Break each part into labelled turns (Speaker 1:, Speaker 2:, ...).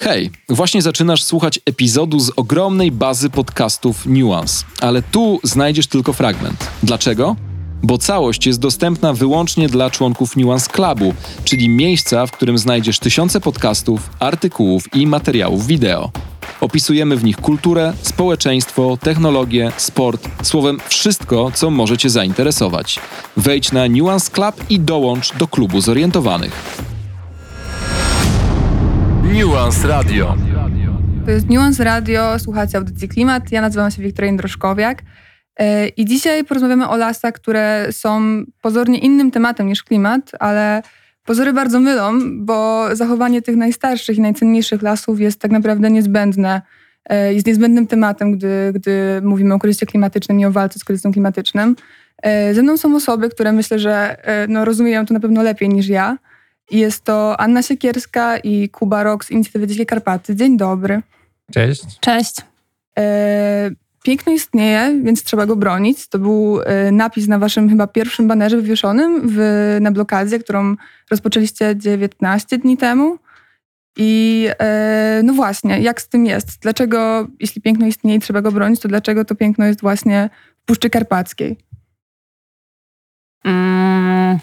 Speaker 1: Hej, właśnie zaczynasz słuchać epizodu z ogromnej bazy podcastów Nuance, ale tu znajdziesz tylko fragment. Dlaczego? Bo całość jest dostępna wyłącznie dla członków Nuance Clubu, czyli miejsca, w którym znajdziesz tysiące podcastów, artykułów i materiałów wideo. Opisujemy w nich kulturę, społeczeństwo, technologię, sport, słowem wszystko, co może Cię zainteresować. Wejdź na Nuance Club i dołącz do klubu zorientowanych.
Speaker 2: Nuance Radio.
Speaker 3: To jest Nuance Radio, słuchacie audycji Klimat. Ja nazywam się Wiktoria Jędroszkowiak e, i dzisiaj porozmawiamy o lasach, które są pozornie innym tematem niż klimat, ale pozory bardzo mylą, bo zachowanie tych najstarszych i najcenniejszych lasów jest tak naprawdę niezbędne. E, jest niezbędnym tematem, gdy, gdy mówimy o kryzysie klimatycznym i o walce z kryzysem klimatycznym. E, ze mną są osoby, które myślę, że no, rozumieją to na pewno lepiej niż ja. Jest to Anna Siekierska i Kuba Rok z Inicjatywy Dzikie Karpaty. Dzień dobry.
Speaker 4: Cześć.
Speaker 5: Cześć.
Speaker 3: E, piękno istnieje, więc trzeba go bronić. To był e, napis na waszym chyba pierwszym banerze wywieszonym w, na blokadzie, którą rozpoczęliście 19 dni temu. I e, no właśnie, jak z tym jest? Dlaczego, jeśli piękno istnieje i trzeba go bronić, to dlaczego to piękno jest właśnie w Puszczy Karpackiej?
Speaker 5: Mm,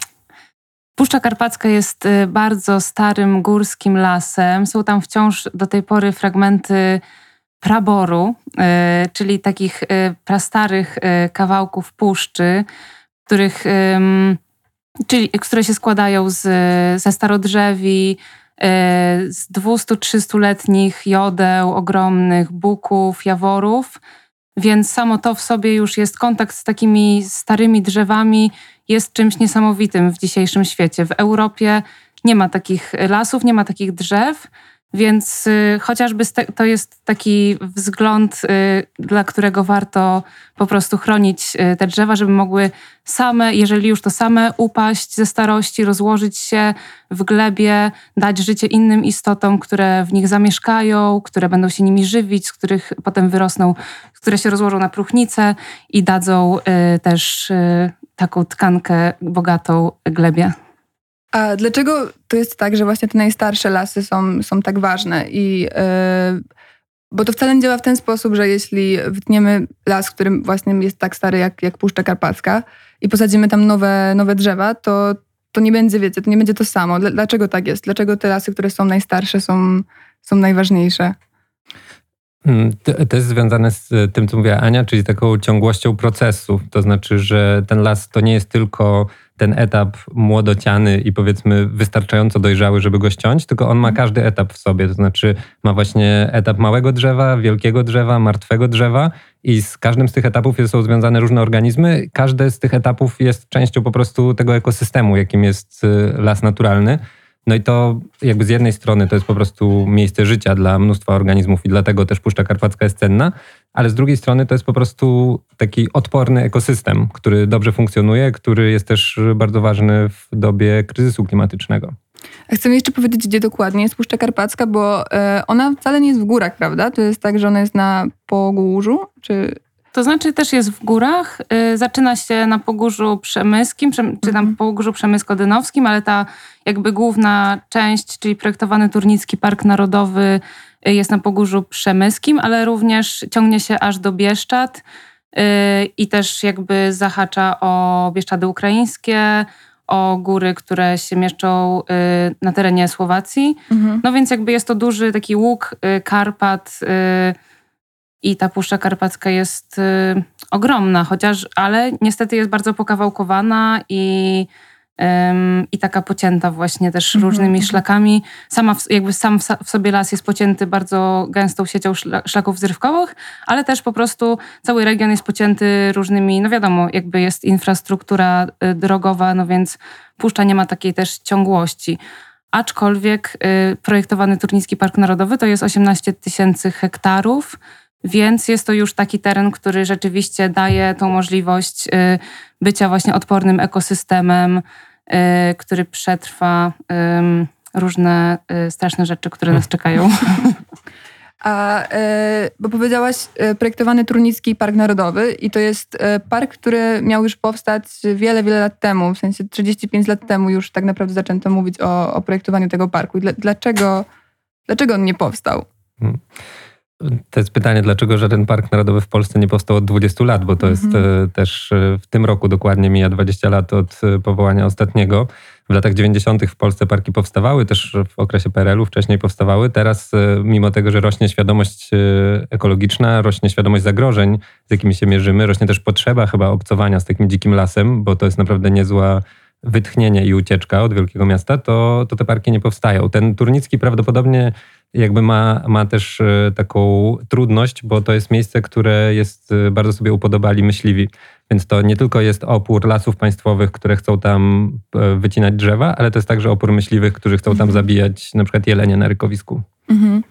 Speaker 5: Puszcza Karpacka jest y, bardzo starym górskim lasem. Są tam wciąż do tej pory fragmenty praboru, y, czyli takich y, prastarych kawałków puszczy, których, czyli, które się składają z, ze starodrzewi, z 200-300-letnich jodeł, ogromnych buków, jaworów. Więc samo to w sobie już jest kontakt z takimi starymi drzewami, jest czymś niesamowitym w dzisiejszym świecie. W Europie nie ma takich lasów, nie ma takich drzew, więc y, chociażby to jest taki wzgląd, y, dla którego warto po prostu chronić y, te drzewa, żeby mogły same, jeżeli już to same, upaść ze starości, rozłożyć się w glebie, dać życie innym istotom, które w nich zamieszkają, które będą się nimi żywić, z których potem wyrosną, które się rozłożą na próchnicę i dadzą też taką tkankę bogatą glebie.
Speaker 3: A dlaczego to jest tak, że właśnie te najstarsze lasy są, są tak ważne? I, yy, bo to wcale nie działa w ten sposób, że jeśli wytniemy las, który właśnie jest tak stary jak, jak Puszcza Karpacka i posadzimy tam nowe, nowe drzewa, to, to nie będzie, wiecie, to nie będzie to samo. Dlaczego tak jest? Dlaczego te lasy, które są najstarsze, są, są najważniejsze?
Speaker 4: Mm, to jest związane z tym, co mówiła Ania, czyli taką ciągłością procesu. To znaczy, że ten las to nie jest tylko ten etap młodociany i powiedzmy wystarczająco dojrzały, żeby go ściąć, tylko on ma mhm. każdy etap w sobie. To znaczy ma właśnie etap małego drzewa, wielkiego drzewa, martwego drzewa i z każdym z tych etapów są związane różne organizmy. Każdy z tych etapów jest częścią po prostu tego ekosystemu, jakim jest y, las naturalny. No i to jakby z jednej strony to jest po prostu miejsce życia dla mnóstwa organizmów i dlatego też Puszcza Karpacka jest cenna, ale z drugiej strony to jest po prostu taki odporny ekosystem, który dobrze funkcjonuje, który jest też bardzo ważny w dobie kryzysu klimatycznego.
Speaker 3: A chcę jeszcze powiedzieć, gdzie dokładnie jest Puszcza Karpacka, bo e, ona wcale nie jest w górach, prawda? To jest tak, że ona jest na Pogórzu, czy
Speaker 5: to znaczy też jest w górach. Y, zaczyna się na Pogórzu Przemyskim, czy na mhm. Pogórzu Przemysko-Dynowskim, ale ta jakby główna część, czyli projektowany Turnicki Park Narodowy y, jest na Pogórzu Przemyskim, ale również ciągnie się aż do Bieszczad y, i też jakby zahacza o Bieszczady ukraińskie, o góry, które się mieszczą na terenie Słowacji. Mhm. No więc jakby jest to duży taki łuk Karpat, i ta Puszcza Karpacka jest y, ogromna, chociaż, ale niestety jest bardzo pokawałkowana i, i taka pocięta właśnie też -hmm. różnymi szlakami. Sama w, jakby sam w, sobie las jest pocięty bardzo gęstą siecią szla, szlaków zrywkowych, ale też po prostu cały region jest pocięty różnymi, no wiadomo, jakby jest infrastruktura y, drogowa, no więc Puszcza nie ma takiej też ciągłości aczkolwiek y, projektowany Turnicki Park Narodowy to jest 18 tysięcy hektarów, więc jest to już taki teren, który rzeczywiście daje tą możliwość y, bycia właśnie odpornym ekosystemem, y, który przetrwa różne y, straszne rzeczy, które nas czekają.
Speaker 3: A, bo powiedziałaś projektowany Trunicki Park Narodowy i to jest park, który miał już powstać wiele, wiele lat temu, w sensie 35 lat temu już tak naprawdę zaczęto mówić o, o projektowaniu tego parku. Dlaczego Dlaczego on nie powstał?
Speaker 4: Hmm. To jest pytanie, dlaczego żaden park narodowy w Polsce nie powstał od 20 lat, bo to jest mhm. też w tym roku dokładnie mija 20 lat od powołania ostatniego. W latach 90. w Polsce parki powstawały, też w okresie PRL-u wcześniej powstawały. Teraz, e, mimo tego, że rośnie świadomość e, ekologiczna, rośnie świadomość zagrożeń, z jakimi się mierzymy, rośnie też potrzeba chyba obcowania z takim dzikim lasem, bo to jest naprawdę niezła wytchnienie i ucieczka od wielkiego miasta, to, to te parki nie powstają. Ten Turnicki prawdopodobnie jakby ma, ma też e, taką trudność, bo to jest miejsce, które jest, bardzo sobie upodobali myśliwi. Więc to nie tylko jest opór lasów państwowych, które chcą tam e, wycinać drzewa, ale to jest także opór myśliwych, którzy chcą tam mhm. zabijać na przykład jelenie na rykowisku. Mhm.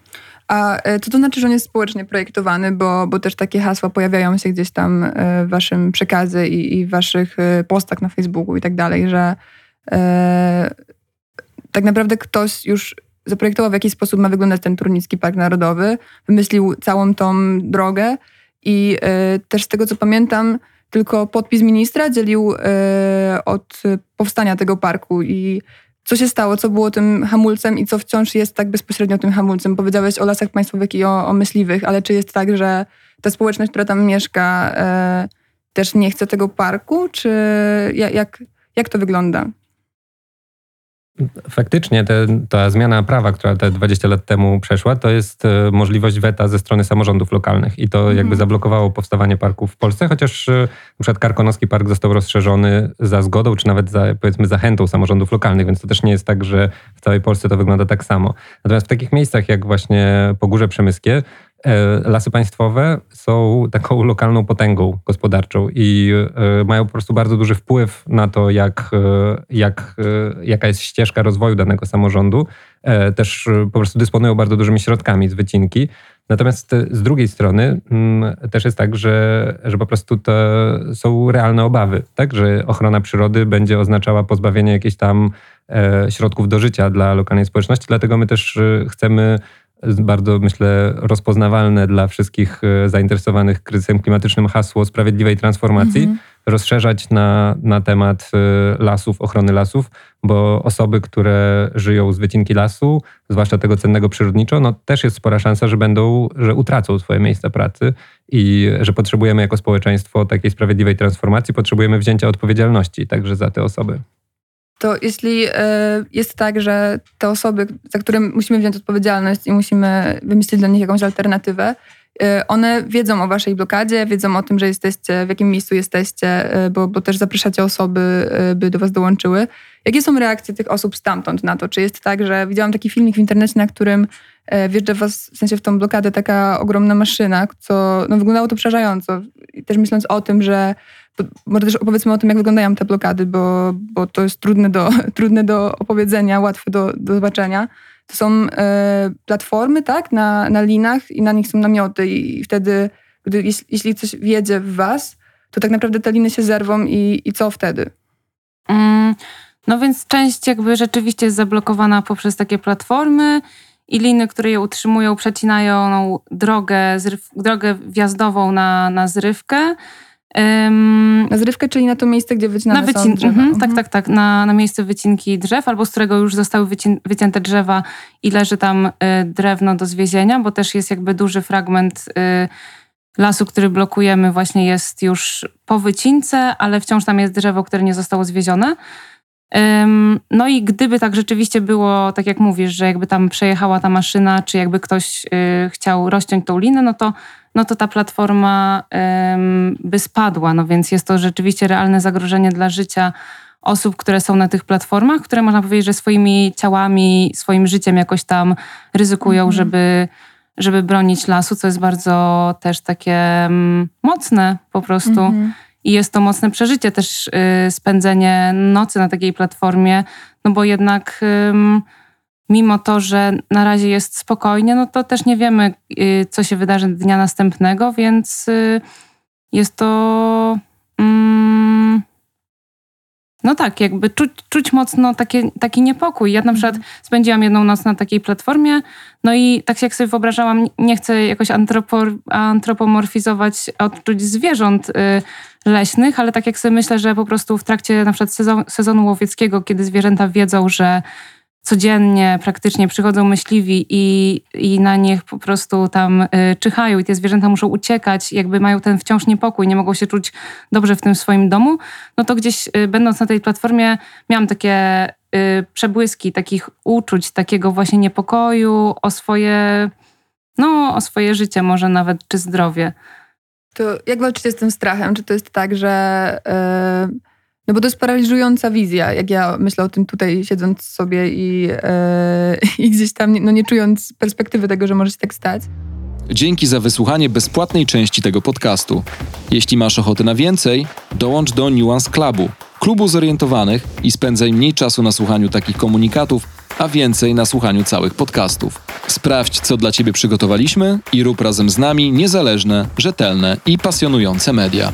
Speaker 3: A e, co to znaczy, że on jest społecznie projektowany, bo, bo też takie hasła pojawiają się gdzieś tam e, w waszym przekazy i, i w waszych postach na Facebooku i tak dalej, że e, tak naprawdę ktoś już zaprojektował, w jaki sposób ma wyglądać ten Turnicki Park Narodowy, wymyślił całą tą drogę i e, też z tego, co pamiętam, tylko podpis ministra dzielił e, od powstania tego parku i co się stało, co było tym hamulcem i co wciąż jest tak bezpośrednio tym hamulcem. Powiedziałeś o lasach państwowych i o, o myśliwych, ale czy jest tak, że ta społeczność, która tam mieszka, e, też nie chce tego parku, czy jak, jak to wygląda?
Speaker 4: Faktycznie te, ta zmiana prawa, która te 20 lat temu przeszła, to jest e, możliwość weta ze strony samorządów lokalnych i to mhm. jakby zablokowało powstawanie parków w Polsce, chociaż e, przykład Karkonoski Park został rozszerzony za zgodą, czy nawet za powiedzmy zachętą samorządów lokalnych, więc to też nie jest tak, że w całej Polsce to wygląda tak samo. Natomiast w takich miejscach jak właśnie Pogórze Przemyskie lasy państwowe są taką lokalną potęgą gospodarczą i e, mają po prostu bardzo duży wpływ na to, jak, e, jak, jaka jest ścieżka rozwoju danego samorządu. Też po prostu dysponują bardzo dużymi środkami z wycinki. Natomiast z drugiej strony mm, też jest tak, że, że po prostu to są realne obawy, tak? że ochrona przyrody będzie oznaczała pozbawienie jakichś tam środków do życia dla lokalnej społeczności. Dlatego my też chcemy bardzo, myślę, rozpoznawalne dla wszystkich e, zainteresowanych kryzysem klimatycznym hasło sprawiedliwej transformacji, mhm. rozszerzać na, na temat e, lasów, ochrony lasów, bo osoby, które żyją z wycinki lasu, zwłaszcza tego cennego przyrodniczo, no też jest spora szansa, że będą, że utracą swoje miejsca pracy i że potrzebujemy jako społeczeństwo takiej sprawiedliwej transformacji, potrzebujemy wzięcia odpowiedzialności także za te osoby
Speaker 3: to jeśli e, jest tak, że te osoby, za które musimy wziąć odpowiedzialność i musimy wymyślić dla nich jakąś alternatywę, e, one wiedzą o waszej blokadzie, wiedzą o tym, że jesteście, w jakim miejscu jesteście, e, bo, bo też zapraszacie osoby, by do was dołączyły. Jakie są reakcje tych osób stamtąd na to? Czy jest tak, że widziałam taki filmik w internecie, na którym wjeżdża was, w sensie w tą blokadę taka ogromna maszyna, co no, wyglądało to przerażająco. I też myśląc o tym, że może też opowiedzmy o tym, jak wyglądają te blokady, bo, bo to jest trudne do, trudne do opowiedzenia, łatwe do, do zobaczenia. To są e, platformy, tak, na, na linach i na nich są namioty i wtedy, gdy, jeśli, jeśli coś wjedzie w was, to tak naprawdę te liny się zerwą i, i co wtedy?
Speaker 5: Mm, no więc część jakby rzeczywiście jest zablokowana poprzez takie platformy i liny, które je utrzymują, przecinają drogę, zryw, drogę wjazdową na, na zrywkę.
Speaker 3: Um, na zrywkę, czyli na to miejsce, gdzie wycinane na wycin- drzewa. Mhm,
Speaker 5: tak, tak, tak. Na, na miejsce wycinki drzew, albo z którego już zostały wycin- wycięte drzewa i leży tam y, drewno do zwiezienia, bo też jest jakby duży fragment y, lasu, który blokujemy, właśnie jest już po wycince, ale wciąż tam jest drzewo, które nie zostało zwiezione. No i gdyby tak rzeczywiście było, tak jak mówisz, że jakby tam przejechała ta maszyna, czy jakby ktoś y, chciał rozciąć tą linę, no to no to ta platforma by spadła. No więc jest to rzeczywiście realne zagrożenie dla życia osób, które są na tych platformach, które można powiedzieć, że swoimi ciałami, swoim życiem jakoś tam ryzykują, mhm. żeby, żeby bronić lasu, co jest bardzo też takie mocne po prostu. Mhm. I jest to mocne przeżycie też y, spędzenie nocy na takiej platformie, no bo jednak mimo to, że na razie jest spokojnie, no to też nie wiemy, y, co się wydarzy dnia następnego, więc y, jest to. No tak, jakby czuć, czuć mocno takie, taki niepokój. Ja na mhm. przykład spędziłam jedną noc na takiej platformie, no i tak jak sobie wyobrażałam, nie chcę jakoś antropomorfizować odczuć zwierząt y, leśnych, ale tak jak sobie myślę, że po prostu w trakcie na przykład sezonu, sezonu łowieckiego, kiedy zwierzęta wiedzą, że codziennie praktycznie przychodzą myśliwi i, i na nich po prostu tam y, czyhają i te zwierzęta muszą uciekać, jakby mają ten wciąż niepokój, nie mogą się czuć dobrze w tym swoim domu, no to gdzieś y, będąc na tej platformie miałam takie y, przebłyski takich uczuć, takiego właśnie niepokoju o swoje, no o swoje życie może nawet, czy zdrowie.
Speaker 3: To jak walczycie z tym strachem? Czy to jest tak, że... Yy no bo to jest paraliżująca wizja, jak ja myślę o tym tutaj siedząc sobie i, yy, i gdzieś tam no nie czując perspektywy tego, że może się tak stać.
Speaker 1: Dzięki za wysłuchanie bezpłatnej części tego podcastu. Jeśli masz ochotę na więcej, dołącz do Nuance Clubu, klubu zorientowanych i spędzaj mniej czasu na słuchaniu takich komunikatów, a więcej na słuchaniu całych podcastów. Sprawdź, co dla Ciebie przygotowaliśmy i rób razem z nami niezależne, rzetelne i pasjonujące media.